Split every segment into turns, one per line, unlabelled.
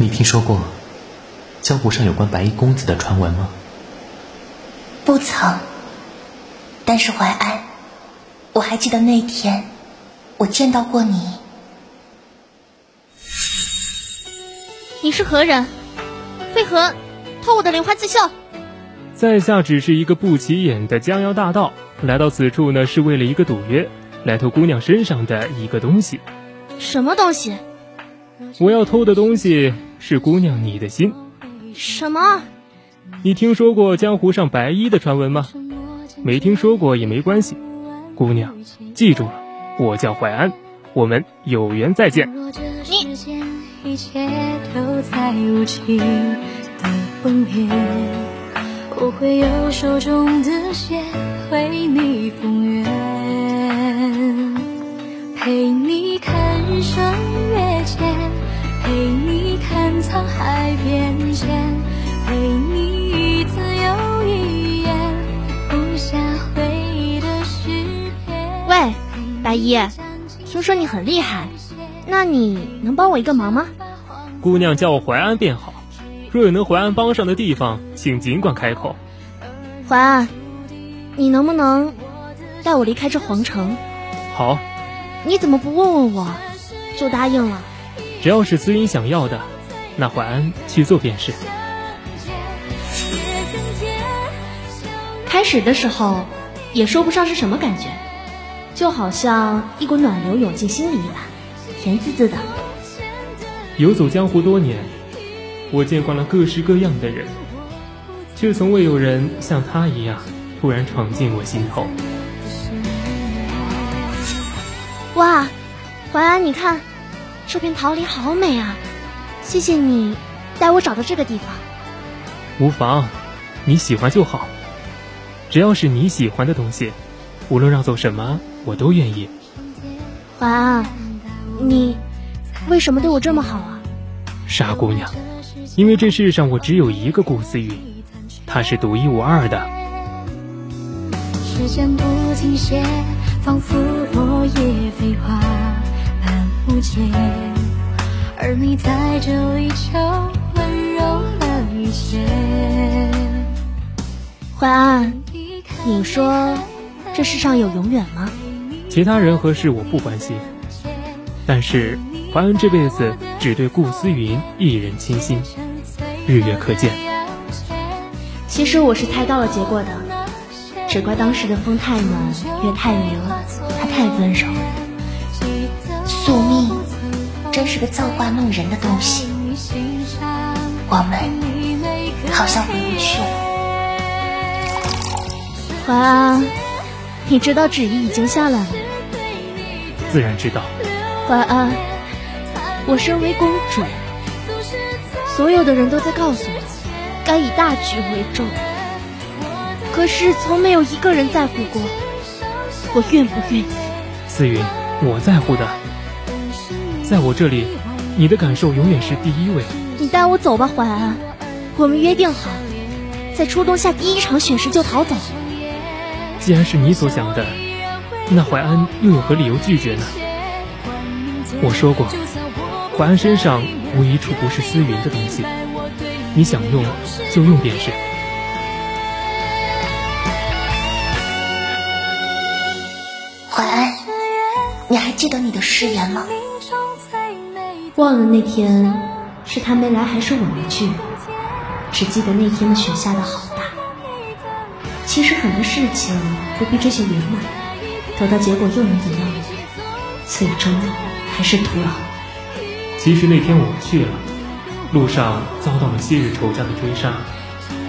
你听说过江湖上有关白衣公子的传闻吗？
不曾。但是淮安，我还记得那天我见到过你。
你是何人？为何偷我的莲花刺绣？
在下只是一个不起眼的江妖大盗，来到此处呢，是为了一个赌约，来偷姑娘身上的一个东西。
什么东西？
我要偷的东西是姑娘你的心。
什么？
你听说过江湖上白衣的传闻吗？没听说过也没关系，姑娘，记住了，我叫淮安，我们有缘再见。
你。
我会用手中的线为你陪你看日升月减，陪你看沧海变迁，陪你一字又一眼谱下回忆的诗篇。
喂，白衣，听说你很厉害，那你能帮我一个忙吗？
姑娘叫我淮安便好。若有能淮安帮上的地方，请尽管开口。
淮安，你能不能带我离开这皇城？
好。
你怎么不问问我，就答应了？
只要是思音想要的，那淮安去做便是。
开始的时候，也说不上是什么感觉，就好像一股暖流涌进心里一般，甜滋滋的。
游走江湖多年。我见惯了各式各样的人，却从未有人像他一样突然闯进我心头。
哇，淮安，你看，这片桃林好美啊！谢谢你带我找到这个地方。
无妨，你喜欢就好。只要是你喜欢的东西，无论让做什么，我都愿意。
淮安，你为什么对我这么好啊？
傻姑娘。因为这世上我只有一个顾思雨，她是独一无二的。
时间不停歇，仿佛落叶飞花般无解，而你在这里就温柔了一切。
淮安，你说这世上有永远吗？
其他人和事我不关心，但是。淮安这辈子只对顾思云一人倾心，日月可见。
其实我是猜到了结果的，只怪当时的风太暖，月太明，他太温柔。
宿命真是个造化弄人的东西，我们好像回不去了。
淮安，你知道旨意已经下来了？
自然知道。
淮安。我身为公主，所有的人都在告诉我，该以大局为重。可是从没有一个人在乎过，我愿不愿意？
思云，我在乎的，在我这里，你的感受永远是第一位。
你带我走吧，淮安，我们约定好，在初冬下第一场雪时就逃走。
既然是你所想的，那淮安又有何理由拒绝呢？我说过。淮安身上无一处不是思云的东西，你想用就用便是。
淮安，你还记得你的誓言吗？
忘了那天是他没来还是我没去，只记得那天的雪下的好大。其实很多事情不必这些圆满，得到结果又能怎样？最终还是徒劳。
其实那天我去了，路上遭到了昔日仇家的追杀，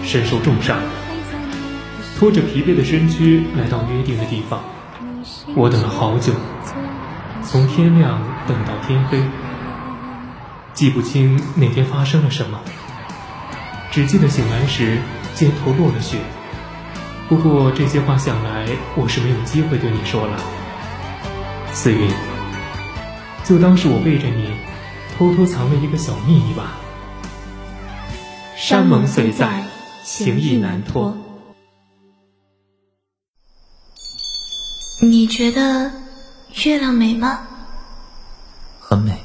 身受重伤，拖着疲惫的身躯来到约定的地方。我等了好久，从天亮等到天黑，记不清那天发生了什么，只记得醒来时肩头落了雪。不过这些话想来，我是没有机会对你说了。思云，就当是我背着你。偷偷藏了一个小秘密吧。山盟虽在，情意难托。
你觉得月亮美吗？
很美。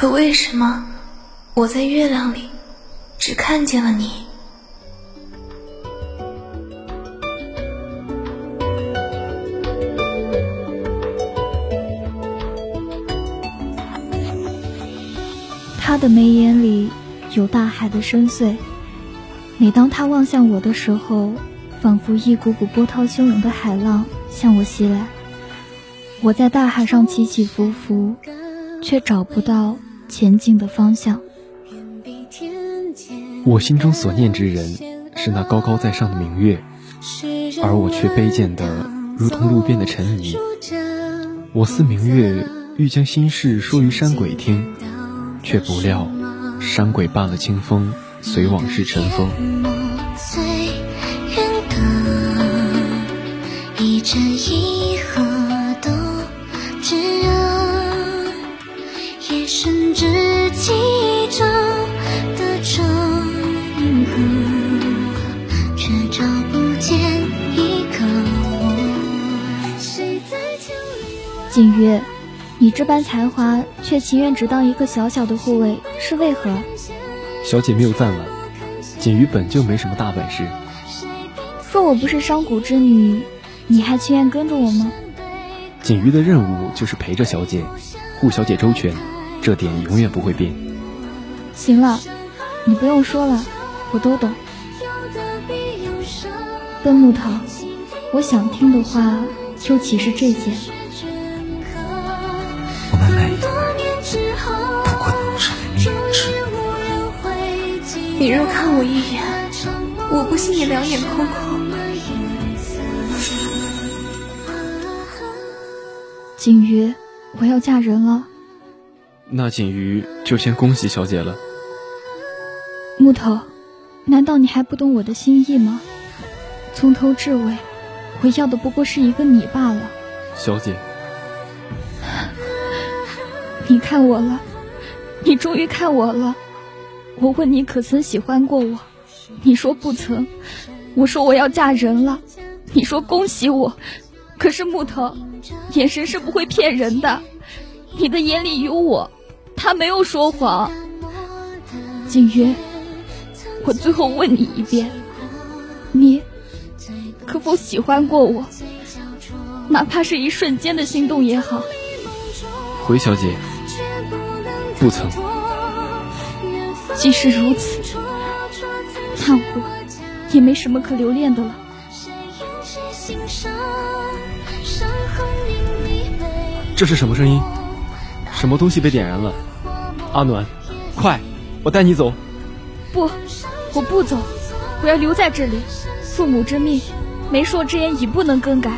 可为什么我在月亮里只看见了你。
他的眉眼里有大海的深邃，每当他望向我的时候，仿佛一股股波涛汹涌的海浪向我袭来。我在大海上起起伏伏，却找不到前进的方向。
我心中所念之人是那高高在上的明月，而我却卑贱的如同路边的尘泥。我似明月，欲将心事说于山鬼听。却不料，山鬼伴了清风，随往事尘封。
景月。你这般才华，却情愿只当一个小小的护卫，是为何？
小姐谬赞了，锦瑜本就没什么大本事。
若我不是商贾之女，你还情愿跟着我吗？
锦瑜的任务就是陪着小姐，护小姐周全，这点永远不会变。
行了，你不用说了，我都懂。笨木头，我想听的话，就岂是这些？
你若看我一眼，我不信你两眼空空。
锦瑜，我要嫁人了。
那锦瑜就先恭喜小姐了。
木头，难道你还不懂我的心意吗？从头至尾，我要的不过是一个你罢了。
小姐，
你看我了，你终于看我了。我问你可曾喜欢过我？你说不曾。我说我要嫁人了，你说恭喜我。可是木头，眼神是不会骗人的，你的眼里有我，他没有说谎。景云，我最后问你一遍，你可否喜欢过我？哪怕是一瞬间的心动也好。
回小姐，不曾。
即使如此，那我也没什么可留恋的了。
这是什么声音？什么东西被点燃了？阿暖，快，我带你走。
不，我不走，我要留在这里。父母之命，媒妁之言已不能更改。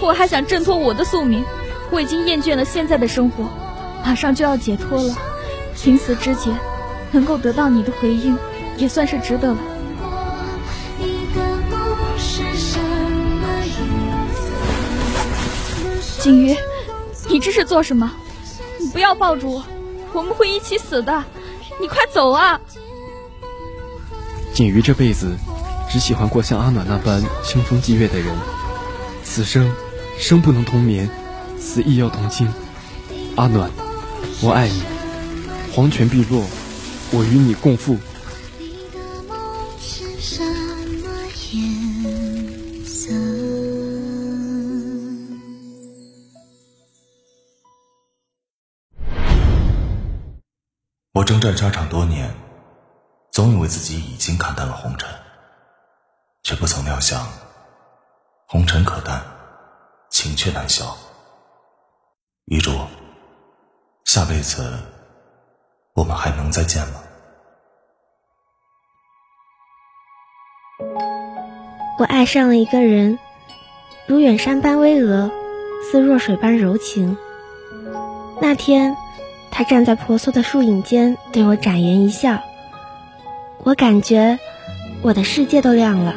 可我还想挣脱我的宿命。我已经厌倦了现在的生活，马上就要解脱了。临死之前。能够得到你的回应，也算是值得了。景瑜，你这是做什么？你不要抱住我，我们会一起死的。你快走啊！
锦瑜这辈子只喜欢过像阿暖那般清风霁月的人，此生生不能同眠，死亦要同寝。阿暖，我爱你，黄泉碧落。我与你共赴。
在沙场多年，总以为自己已经看淡了红尘，却不曾料想，红尘可淡，情却难消。玉珠，下辈子。我们还能再见吗？
我爱上了一个人，如远山般巍峨，似弱水般柔情。那天，他站在婆娑的树影间，对我展颜一笑。我感觉我的世界都亮了。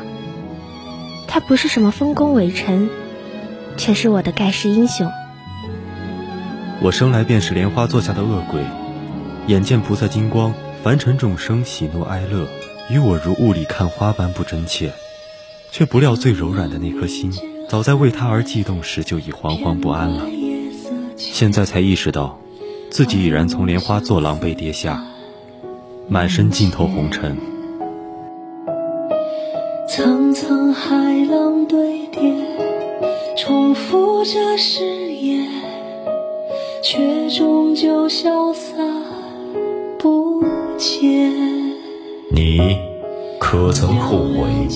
他不是什么丰功伟臣，却是我的盖世英雄。
我生来便是莲花座下的恶鬼。眼见菩萨金光，凡尘众生喜怒哀乐，与我如雾里看花般不真切，却不料最柔软的那颗心，早在为他而悸动时就已惶惶不安了。现在才意识到，自己已然从莲花座狼狈跌下。满身浸透红尘。
层层海浪堆叠，重复着誓言，却终究消散不见。
你可曾后悔？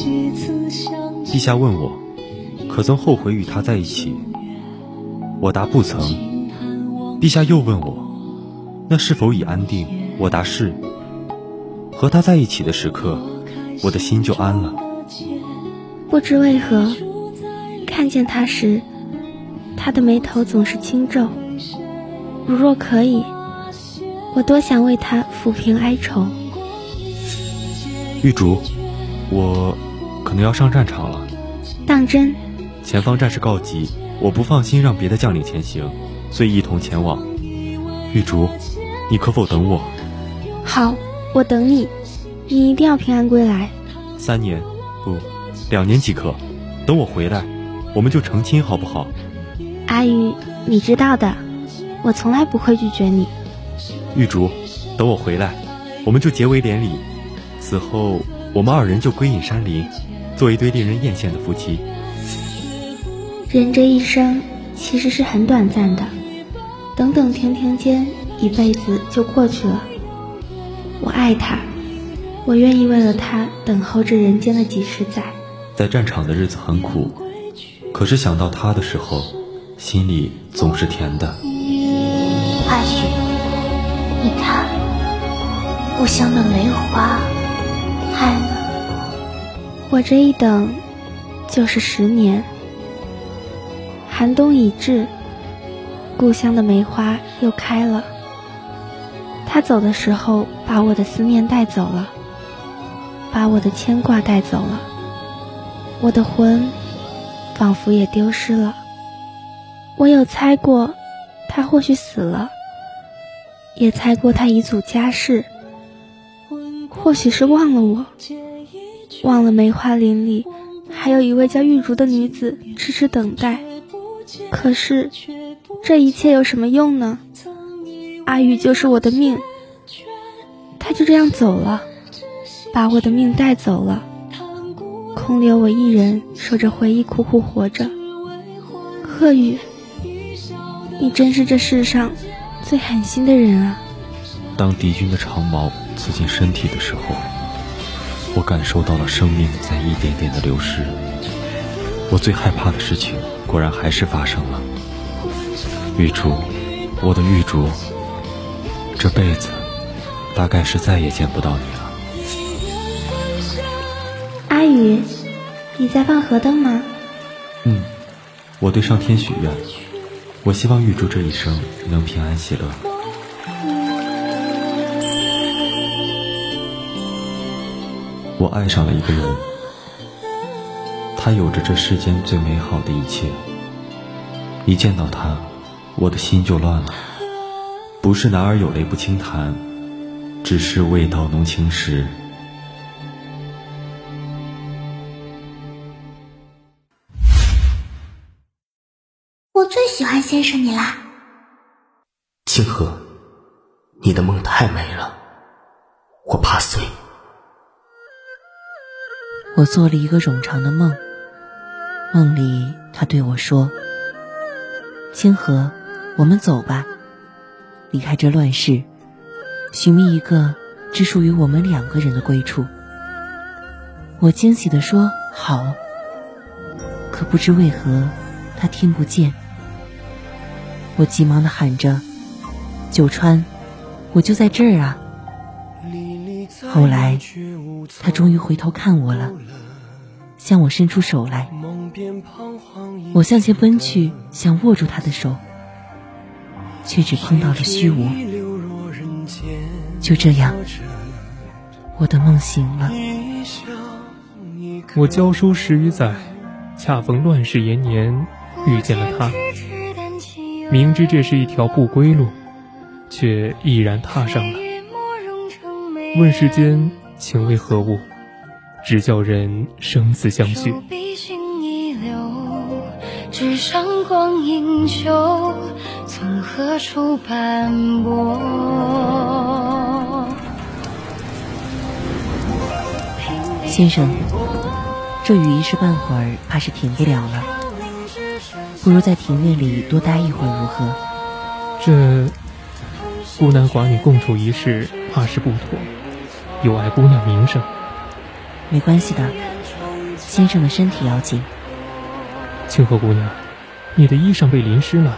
陛下问我，可曾后悔与他在一起？我答不曾。陛下又问我，那是否已安定？我答是。和他在一起的时刻，我的心就安了。
不知为何，看见他时，他的眉头总是轻皱。如若可以，我多想为他抚平哀愁。
玉竹，我可能要上战场了。
当真？
前方战事告急，我不放心让别的将领前行，遂一同前往。玉竹，你可否等我？
好，我等你。你一定要平安归来。
三年，不，两年即可。等我回来，我们就成亲，好不好？
阿宇，你知道的，我从来不会拒绝你。
玉竹，等我回来，我们就结为连理。此后，我们二人就归隐山林，做一对令人艳羡的夫妻。
人这一生其实是很短暂的，等等停停间，一辈子就过去了。我爱他，我愿意为了他等候这人间的几十载。
在战场的日子很苦，可是想到他的时候，心里总是甜的。
阿雪，你看，故乡的梅花。开了，
我这一等就是十年。寒冬已至，故乡的梅花又开了。他走的时候，把我的思念带走了，把我的牵挂带走了，我的魂仿佛也丢失了。我有猜过，他或许死了，也猜过他一组家世。或许是忘了我，忘了梅花林里还有一位叫玉竹的女子痴痴等待。可是，这一切有什么用呢？阿玉就是我的命，他就这样走了，把我的命带走了，空留我一人守着回忆苦苦活着。贺宇，你真是这世上最狠心的人啊！
当敌军的长矛。刺进身体的时候，我感受到了生命在一点点的流失。我最害怕的事情，果然还是发生了。玉竹，我的玉竹，这辈子大概是再也见不到你了。
阿宇，你在放河灯吗？
嗯，我对上天许愿，我希望玉竹这一生能平安喜乐。我爱上了一个人，他有着这世间最美好的一切。一见到他，我的心就乱了。不是男儿有泪不轻弹，只是未到浓情时。
我最喜欢先生你啦，
清河，你的梦太美了，我怕碎。
我做了一个冗长的梦，梦里他对我说：“清河，我们走吧，离开这乱世，寻觅一个只属于我们两个人的归处。”我惊喜地说：“好。”可不知为何，他听不见。我急忙地喊着：“九川，我就在这儿啊！”后来，他终于回头看我了，向我伸出手来。我向前奔去，想握住他的手，却只碰到了虚无。就这样，我的梦醒了。
我教书十余载，恰逢乱世延年，遇见了他。明知这是一条不归路，却毅然踏上了。问世间情为何物，只叫人生死相许。
纸上光阴旧，从何处斑驳？
先生，这雨一时半会儿怕是停不了了，不如在庭院里多待一会儿如何？
这孤男寡女共处一室，怕是不妥，有碍姑娘名声。
没关系的，先生的身体要紧。
清河姑娘，你的衣裳被淋湿了。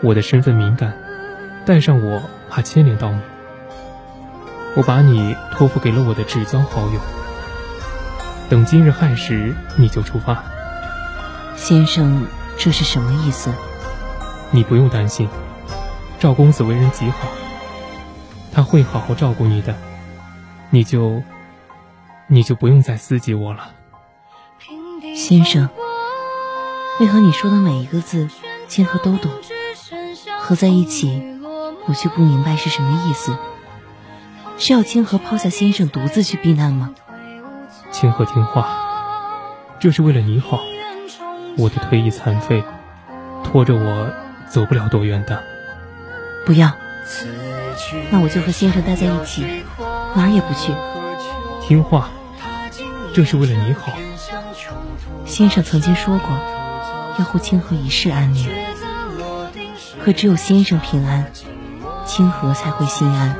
我的身份敏感，带上我怕牵连到你。我把你托付给了我的至交好友。等今日亥时，你就出发。
先生，这是什么意思？
你不用担心，赵公子为人极好，他会好好照顾你的。你就，你就不用再思及我了。
先生，为何你说的每一个字，千和都懂？合在一起，我却不明白是什么意思。是要清河抛下先生独自去避难吗？
清河听话，这是为了你好。我的腿已残废，拖着我走不了多远的。
不要，那我就和先生待在一起，哪儿也不去。
听话，这是为了你好。
先生曾经说过，要护清河一世安宁。可只有先生平安，清河才会心安。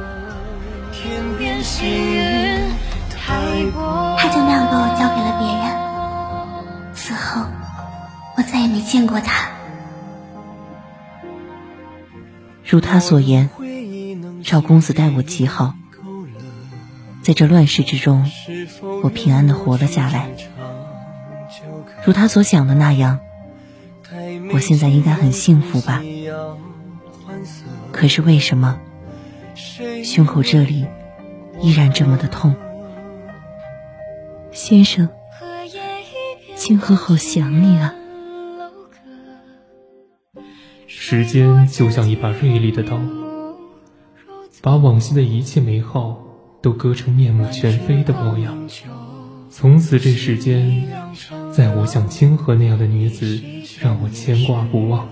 他就那样把我交给了别人，此后我再也没见过他。
如他所言，赵公子待我极好，在这乱世之中，我平安的活了下来。如他所想的那样，我现在应该很幸福吧？可是为什么胸口这里依然这么的痛？先生，清河好想你啊！
时间就像一把锐利的刀，把往昔的一切美好都割成面目全非的模样。从此这世间，再无像清河那样的女子让我牵挂不忘。